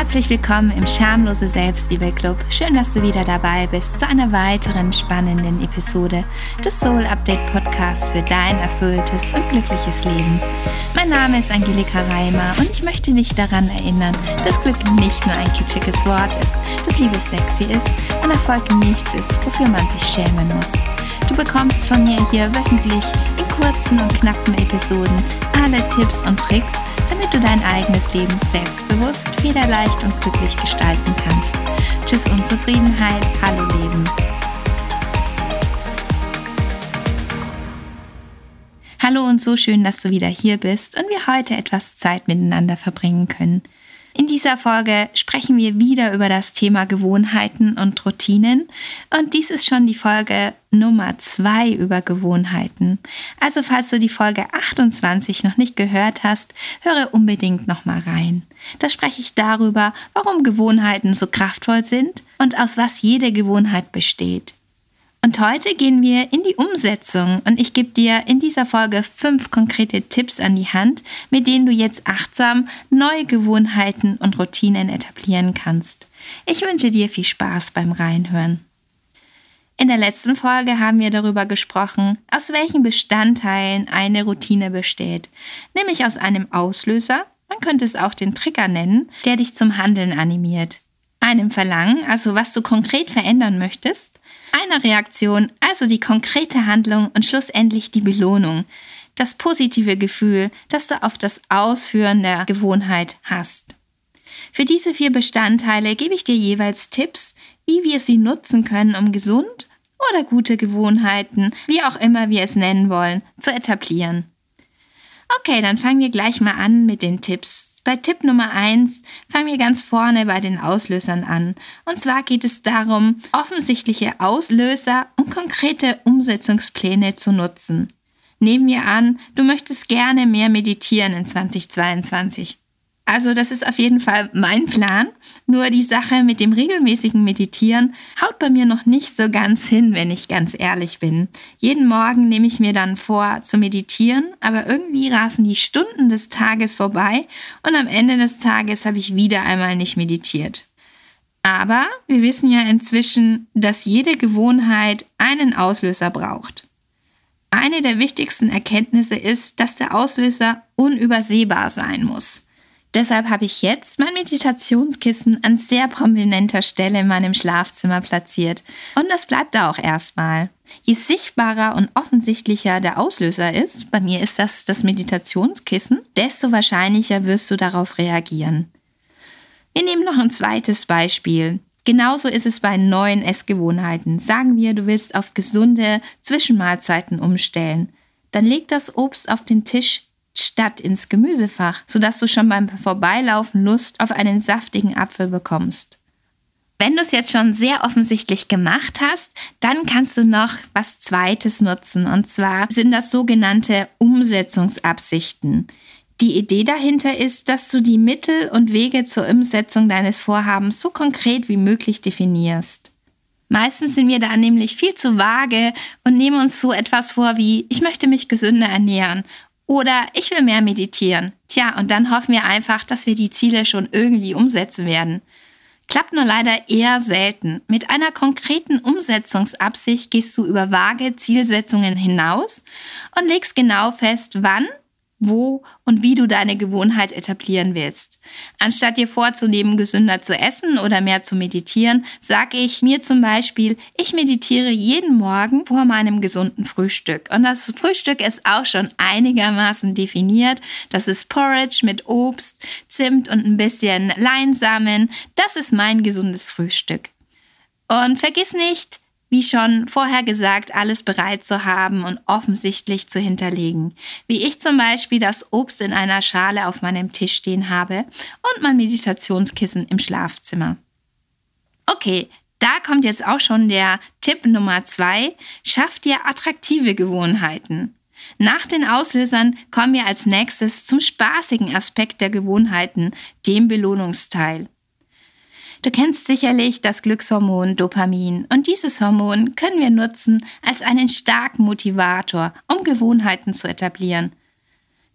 Herzlich willkommen im Schamlose Selbstliebe Club. Schön, dass du wieder dabei bist zu einer weiteren spannenden Episode des Soul Update Podcasts für dein erfülltes und glückliches Leben. Mein Name ist Angelika Reimer und ich möchte dich daran erinnern, dass Glück nicht nur ein kitschiges Wort ist, dass Liebe sexy ist und Erfolg nichts ist, wofür man sich schämen muss. Du bekommst von mir hier wöchentlich in kurzen und knappen Episoden alle Tipps und Tricks, damit du dein eigenes Leben selbstbewusst, federleicht und glücklich gestalten kannst. Tschüss Unzufriedenheit, hallo Leben. Hallo und so schön, dass du wieder hier bist und wir heute etwas Zeit miteinander verbringen können. In dieser Folge sprechen wir wieder über das Thema Gewohnheiten und Routinen und dies ist schon die Folge Nummer zwei über Gewohnheiten. Also falls du die Folge 28 noch nicht gehört hast, höre unbedingt noch mal rein. Da spreche ich darüber, warum Gewohnheiten so kraftvoll sind und aus was jede Gewohnheit besteht. Und heute gehen wir in die Umsetzung und ich gebe dir in dieser Folge fünf konkrete Tipps an die Hand, mit denen du jetzt achtsam neue Gewohnheiten und Routinen etablieren kannst. Ich wünsche dir viel Spaß beim Reinhören. In der letzten Folge haben wir darüber gesprochen, aus welchen Bestandteilen eine Routine besteht, nämlich aus einem Auslöser, man könnte es auch den Trigger nennen, der dich zum Handeln animiert, einem Verlangen, also was du konkret verändern möchtest, einer Reaktion, also die konkrete Handlung und schlussendlich die Belohnung, das positive Gefühl, das du auf das Ausführen der Gewohnheit hast. Für diese vier Bestandteile gebe ich dir jeweils Tipps, wie wir sie nutzen können, um gesund oder gute Gewohnheiten, wie auch immer wir es nennen wollen, zu etablieren. Okay, dann fangen wir gleich mal an mit den Tipps bei Tipp Nummer 1 fangen wir ganz vorne bei den Auslösern an. Und zwar geht es darum, offensichtliche Auslöser und konkrete Umsetzungspläne zu nutzen. Nehmen wir an, du möchtest gerne mehr meditieren in 2022. Also das ist auf jeden Fall mein Plan. Nur die Sache mit dem regelmäßigen Meditieren haut bei mir noch nicht so ganz hin, wenn ich ganz ehrlich bin. Jeden Morgen nehme ich mir dann vor zu meditieren, aber irgendwie rasen die Stunden des Tages vorbei und am Ende des Tages habe ich wieder einmal nicht meditiert. Aber wir wissen ja inzwischen, dass jede Gewohnheit einen Auslöser braucht. Eine der wichtigsten Erkenntnisse ist, dass der Auslöser unübersehbar sein muss. Deshalb habe ich jetzt mein Meditationskissen an sehr prominenter Stelle in meinem Schlafzimmer platziert. Und das bleibt da auch erstmal. Je sichtbarer und offensichtlicher der Auslöser ist, bei mir ist das das Meditationskissen, desto wahrscheinlicher wirst du darauf reagieren. Wir nehmen noch ein zweites Beispiel. Genauso ist es bei neuen Essgewohnheiten. Sagen wir, du willst auf gesunde Zwischenmahlzeiten umstellen. Dann leg das Obst auf den Tisch statt ins Gemüsefach, sodass du schon beim Vorbeilaufen Lust auf einen saftigen Apfel bekommst. Wenn du es jetzt schon sehr offensichtlich gemacht hast, dann kannst du noch was Zweites nutzen. Und zwar sind das sogenannte Umsetzungsabsichten. Die Idee dahinter ist, dass du die Mittel und Wege zur Umsetzung deines Vorhabens so konkret wie möglich definierst. Meistens sind wir da nämlich viel zu vage und nehmen uns so etwas vor wie, ich möchte mich gesünder ernähren oder ich will mehr meditieren. Tja, und dann hoffen wir einfach, dass wir die Ziele schon irgendwie umsetzen werden. Klappt nur leider eher selten. Mit einer konkreten Umsetzungsabsicht gehst du über vage Zielsetzungen hinaus und legst genau fest, wann wo und wie du deine Gewohnheit etablieren willst. Anstatt dir vorzunehmen, gesünder zu essen oder mehr zu meditieren, sage ich mir zum Beispiel, ich meditiere jeden Morgen vor meinem gesunden Frühstück. Und das Frühstück ist auch schon einigermaßen definiert. Das ist Porridge mit Obst, Zimt und ein bisschen Leinsamen. Das ist mein gesundes Frühstück. Und vergiss nicht, wie schon vorher gesagt, alles bereit zu haben und offensichtlich zu hinterlegen. Wie ich zum Beispiel das Obst in einer Schale auf meinem Tisch stehen habe und mein Meditationskissen im Schlafzimmer. Okay, da kommt jetzt auch schon der Tipp Nummer zwei. Schaff dir attraktive Gewohnheiten. Nach den Auslösern kommen wir als nächstes zum spaßigen Aspekt der Gewohnheiten, dem Belohnungsteil. Du kennst sicherlich das Glückshormon Dopamin und dieses Hormon können wir nutzen als einen starken Motivator, um Gewohnheiten zu etablieren.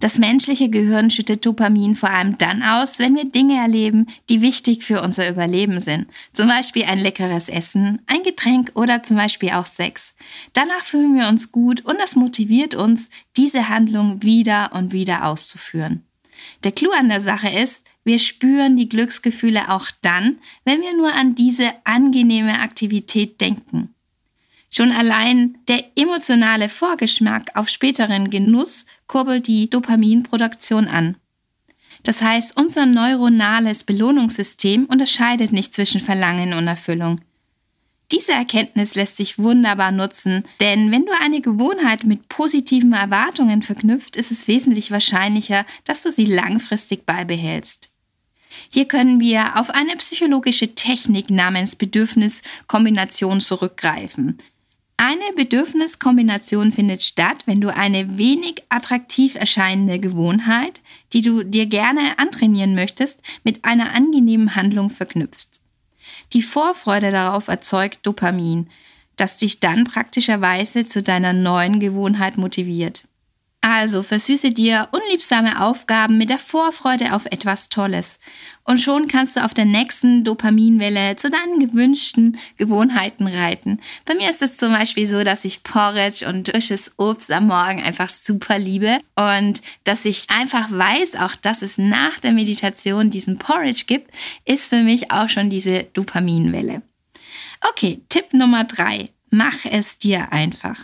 Das menschliche Gehirn schüttet Dopamin vor allem dann aus, wenn wir Dinge erleben, die wichtig für unser Überleben sind. Zum Beispiel ein leckeres Essen, ein Getränk oder zum Beispiel auch Sex. Danach fühlen wir uns gut und das motiviert uns, diese Handlung wieder und wieder auszuführen. Der Clou an der Sache ist, wir spüren die Glücksgefühle auch dann, wenn wir nur an diese angenehme Aktivität denken. Schon allein der emotionale Vorgeschmack auf späteren Genuss kurbelt die Dopaminproduktion an. Das heißt, unser neuronales Belohnungssystem unterscheidet nicht zwischen Verlangen und Erfüllung. Diese Erkenntnis lässt sich wunderbar nutzen, denn wenn du eine Gewohnheit mit positiven Erwartungen verknüpft, ist es wesentlich wahrscheinlicher, dass du sie langfristig beibehältst. Hier können wir auf eine psychologische Technik namens Bedürfniskombination zurückgreifen. Eine Bedürfniskombination findet statt, wenn du eine wenig attraktiv erscheinende Gewohnheit, die du dir gerne antrainieren möchtest, mit einer angenehmen Handlung verknüpfst. Die Vorfreude darauf erzeugt Dopamin, das dich dann praktischerweise zu deiner neuen Gewohnheit motiviert. Also versüße dir unliebsame Aufgaben mit der Vorfreude auf etwas Tolles. Und schon kannst du auf der nächsten Dopaminwelle zu deinen gewünschten Gewohnheiten reiten. Bei mir ist es zum Beispiel so, dass ich Porridge und frisches Obst am Morgen einfach super liebe und dass ich einfach weiß, auch dass es nach der Meditation diesen Porridge gibt, ist für mich auch schon diese Dopaminwelle. Okay, Tipp Nummer drei. Mach es dir einfach.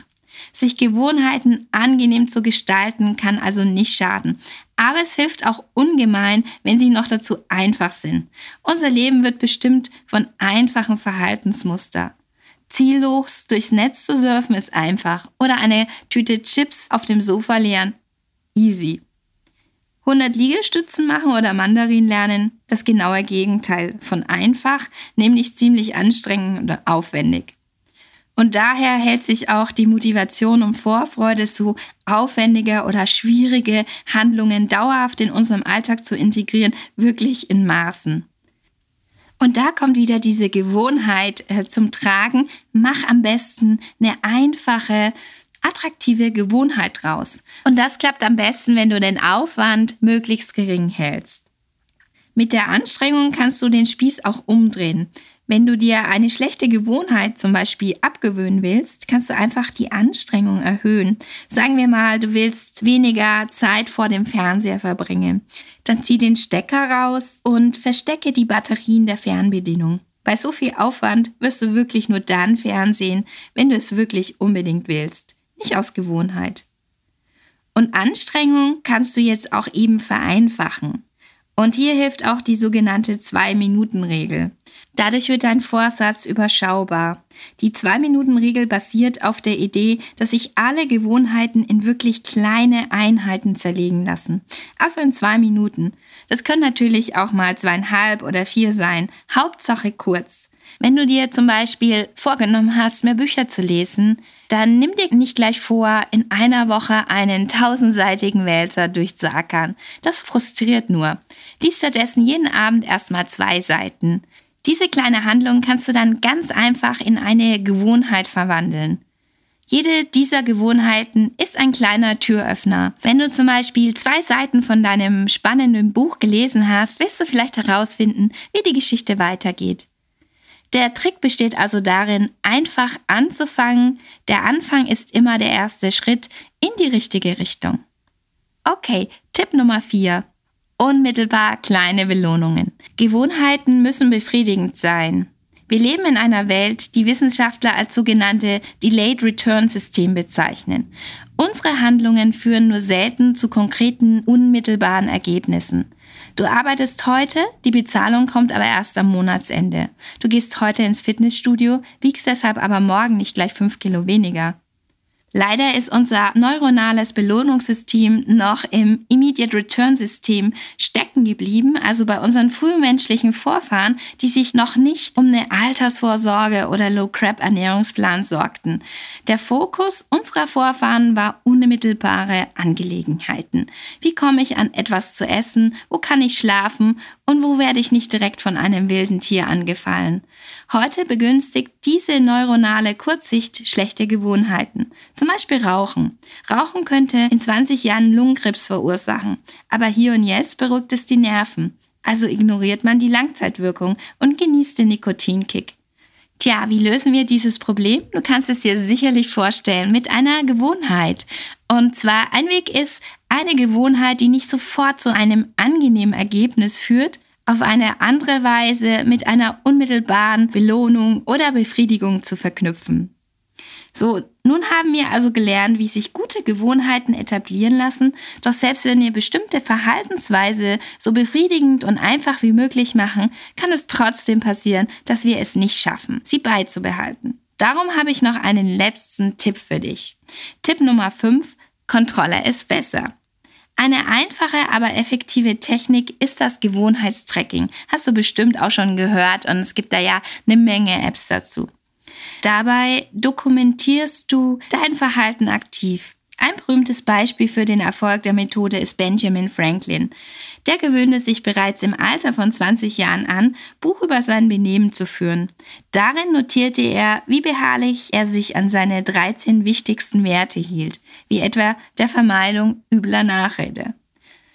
Sich Gewohnheiten angenehm zu gestalten kann also nicht schaden. Aber es hilft auch ungemein, wenn sie noch dazu einfach sind. Unser Leben wird bestimmt von einfachen Verhaltensmuster. Ziellos durchs Netz zu surfen ist einfach. Oder eine Tüte Chips auf dem Sofa leeren. Easy. 100 Liegestützen machen oder Mandarin lernen, das genaue Gegenteil von einfach, nämlich ziemlich anstrengend oder aufwendig. Und daher hält sich auch die Motivation und Vorfreude, so aufwendige oder schwierige Handlungen dauerhaft in unserem Alltag zu integrieren, wirklich in Maßen. Und da kommt wieder diese Gewohnheit äh, zum Tragen. Mach am besten eine einfache, attraktive Gewohnheit draus. Und das klappt am besten, wenn du den Aufwand möglichst gering hältst. Mit der Anstrengung kannst du den Spieß auch umdrehen. Wenn du dir eine schlechte Gewohnheit zum Beispiel abgewöhnen willst, kannst du einfach die Anstrengung erhöhen. Sagen wir mal, du willst weniger Zeit vor dem Fernseher verbringen. Dann zieh den Stecker raus und verstecke die Batterien der Fernbedienung. Bei so viel Aufwand wirst du wirklich nur dann Fernsehen, wenn du es wirklich unbedingt willst, nicht aus Gewohnheit. Und Anstrengung kannst du jetzt auch eben vereinfachen. Und hier hilft auch die sogenannte Zwei-Minuten-Regel. Dadurch wird dein Vorsatz überschaubar. Die Zwei-Minuten-Regel basiert auf der Idee, dass sich alle Gewohnheiten in wirklich kleine Einheiten zerlegen lassen. Also in zwei Minuten. Das können natürlich auch mal zweieinhalb oder vier sein. Hauptsache kurz. Wenn du dir zum Beispiel vorgenommen hast, mehr Bücher zu lesen, dann nimm dir nicht gleich vor, in einer Woche einen tausendseitigen Wälzer durchzuackern. Das frustriert nur. Lies stattdessen jeden Abend erstmal zwei Seiten. Diese kleine Handlung kannst du dann ganz einfach in eine Gewohnheit verwandeln. Jede dieser Gewohnheiten ist ein kleiner Türöffner. Wenn du zum Beispiel zwei Seiten von deinem spannenden Buch gelesen hast, wirst du vielleicht herausfinden, wie die Geschichte weitergeht. Der Trick besteht also darin, einfach anzufangen. Der Anfang ist immer der erste Schritt in die richtige Richtung. Okay, Tipp Nummer 4. Unmittelbar kleine Belohnungen. Gewohnheiten müssen befriedigend sein. Wir leben in einer Welt, die Wissenschaftler als sogenannte Delayed Return System bezeichnen. Unsere Handlungen führen nur selten zu konkreten, unmittelbaren Ergebnissen. Du arbeitest heute, die Bezahlung kommt aber erst am Monatsende. Du gehst heute ins Fitnessstudio, wiegst deshalb aber morgen nicht gleich fünf Kilo weniger. Leider ist unser neuronales Belohnungssystem noch im Immediate Return System stecken geblieben, also bei unseren frühmenschlichen Vorfahren, die sich noch nicht um eine Altersvorsorge oder Low Crap Ernährungsplan sorgten. Der Fokus unserer Vorfahren war unmittelbare Angelegenheiten. Wie komme ich an etwas zu essen? Wo kann ich schlafen? Und wo werde ich nicht direkt von einem wilden Tier angefallen? Heute begünstigt diese neuronale Kurzsicht schlechte Gewohnheiten. Zum Beispiel Rauchen. Rauchen könnte in 20 Jahren Lungenkrebs verursachen, aber hier und jetzt beruhigt es die Nerven. Also ignoriert man die Langzeitwirkung und genießt den Nikotinkick. Tja, wie lösen wir dieses Problem? Du kannst es dir sicherlich vorstellen mit einer Gewohnheit. Und zwar ein Weg ist, eine Gewohnheit, die nicht sofort zu einem angenehmen Ergebnis führt, auf eine andere Weise mit einer unmittelbaren Belohnung oder Befriedigung zu verknüpfen. So, nun haben wir also gelernt, wie sich gute Gewohnheiten etablieren lassen, doch selbst wenn wir bestimmte Verhaltensweise so befriedigend und einfach wie möglich machen, kann es trotzdem passieren, dass wir es nicht schaffen, sie beizubehalten. Darum habe ich noch einen letzten Tipp für dich. Tipp Nummer 5, Kontrolle ist besser. Eine einfache, aber effektive Technik ist das Gewohnheitstracking. Hast du bestimmt auch schon gehört und es gibt da ja eine Menge Apps dazu. Dabei dokumentierst du dein Verhalten aktiv. Ein berühmtes Beispiel für den Erfolg der Methode ist Benjamin Franklin. Der gewöhnte sich bereits im Alter von 20 Jahren an, Buch über sein Benehmen zu führen. Darin notierte er, wie beharrlich er sich an seine 13 wichtigsten Werte hielt, wie etwa der Vermeidung übler Nachrede.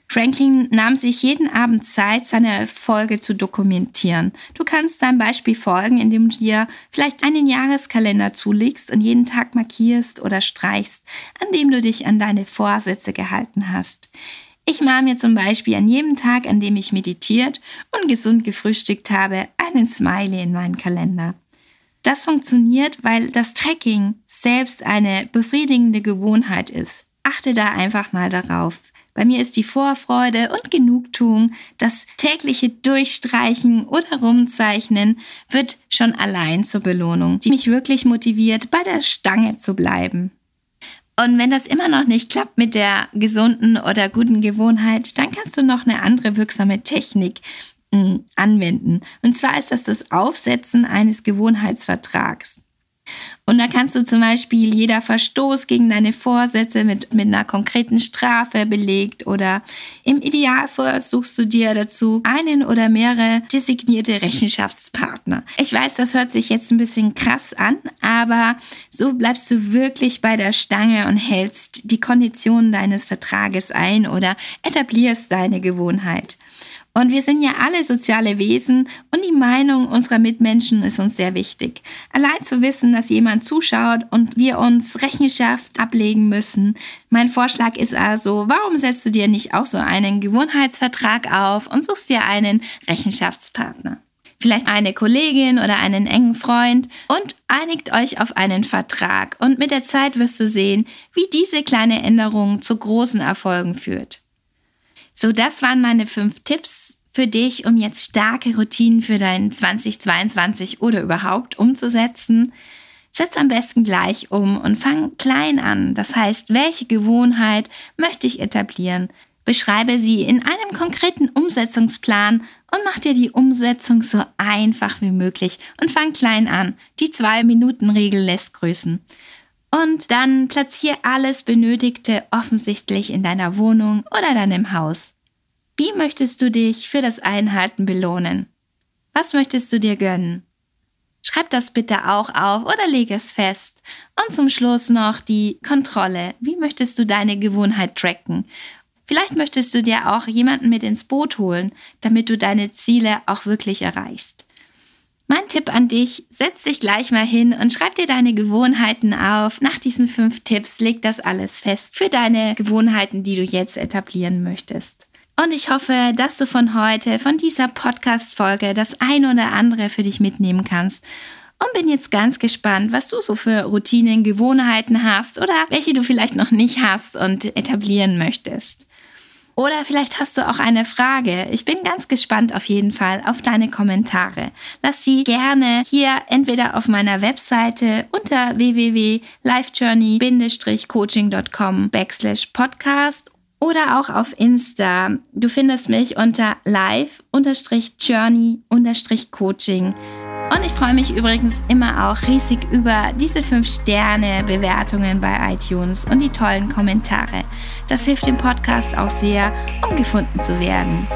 Franklin nahm sich jeden Abend Zeit, seine Erfolge zu dokumentieren. Du kannst seinem Beispiel folgen, indem du dir vielleicht einen Jahreskalender zulegst und jeden Tag markierst oder streichst, an dem du dich an deine Vorsätze gehalten hast. Ich mache mir zum Beispiel an jedem Tag, an dem ich meditiert und gesund gefrühstückt habe, einen Smiley in meinen Kalender. Das funktioniert, weil das Tracking selbst eine befriedigende Gewohnheit ist. Achte da einfach mal darauf. Bei mir ist die Vorfreude und Genugtuung, das tägliche Durchstreichen oder Rumzeichnen wird schon allein zur Belohnung, die mich wirklich motiviert, bei der Stange zu bleiben. Und wenn das immer noch nicht klappt mit der gesunden oder guten Gewohnheit, dann kannst du noch eine andere wirksame Technik mh, hm, anwenden. Und zwar ist das das Aufsetzen eines Gewohnheitsvertrags. Und da kannst du zum Beispiel jeder Verstoß gegen deine Vorsätze mit, mit einer konkreten Strafe belegt oder im Idealfall suchst du dir dazu einen oder mehrere designierte Rechenschaftspartner. Ich weiß, das hört sich jetzt ein bisschen krass an, aber so bleibst du wirklich bei der Stange und hältst die Konditionen deines Vertrages ein oder etablierst deine Gewohnheit. Und wir sind ja alle soziale Wesen und die Meinung unserer Mitmenschen ist uns sehr wichtig. Allein zu wissen, dass jemand zuschaut und wir uns Rechenschaft ablegen müssen. Mein Vorschlag ist also, warum setzt du dir nicht auch so einen Gewohnheitsvertrag auf und suchst dir einen Rechenschaftspartner? Vielleicht eine Kollegin oder einen engen Freund und einigt euch auf einen Vertrag. Und mit der Zeit wirst du sehen, wie diese kleine Änderung zu großen Erfolgen führt. So, das waren meine fünf Tipps für dich, um jetzt starke Routinen für dein 2022 oder überhaupt umzusetzen. Setz am besten gleich um und fang klein an. Das heißt, welche Gewohnheit möchte ich etablieren? Beschreibe sie in einem konkreten Umsetzungsplan und mach dir die Umsetzung so einfach wie möglich und fang klein an. Die Zwei-Minuten-Regel lässt grüßen. Und dann platziere alles Benötigte offensichtlich in deiner Wohnung oder deinem Haus. Wie möchtest du dich für das Einhalten belohnen? Was möchtest du dir gönnen? Schreib das bitte auch auf oder lege es fest. Und zum Schluss noch die Kontrolle. Wie möchtest du deine Gewohnheit tracken? Vielleicht möchtest du dir auch jemanden mit ins Boot holen, damit du deine Ziele auch wirklich erreichst. Mein Tipp an dich, setz dich gleich mal hin und schreib dir deine Gewohnheiten auf. Nach diesen fünf Tipps leg das alles fest für deine Gewohnheiten, die du jetzt etablieren möchtest. Und ich hoffe, dass du von heute, von dieser Podcast-Folge, das ein oder andere für dich mitnehmen kannst. Und bin jetzt ganz gespannt, was du so für Routinen, Gewohnheiten hast oder welche du vielleicht noch nicht hast und etablieren möchtest. Oder vielleicht hast du auch eine Frage. Ich bin ganz gespannt auf jeden Fall auf deine Kommentare. Lass sie gerne hier entweder auf meiner Webseite unter www.lifejourney-coaching.com backslash podcast oder auch auf Insta. Du findest mich unter live-journey-coaching. Und ich freue mich übrigens immer auch riesig über diese 5-Sterne-Bewertungen bei iTunes und die tollen Kommentare. Das hilft dem Podcast auch sehr, um gefunden zu werden.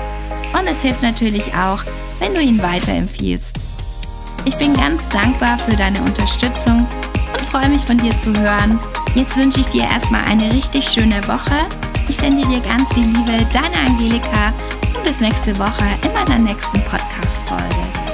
Und es hilft natürlich auch, wenn du ihn weiterempfiehlst. Ich bin ganz dankbar für deine Unterstützung und freue mich von dir zu hören. Jetzt wünsche ich dir erstmal eine richtig schöne Woche. Ich sende dir ganz viel Liebe, deine Angelika und bis nächste Woche in meiner nächsten Podcast-Folge.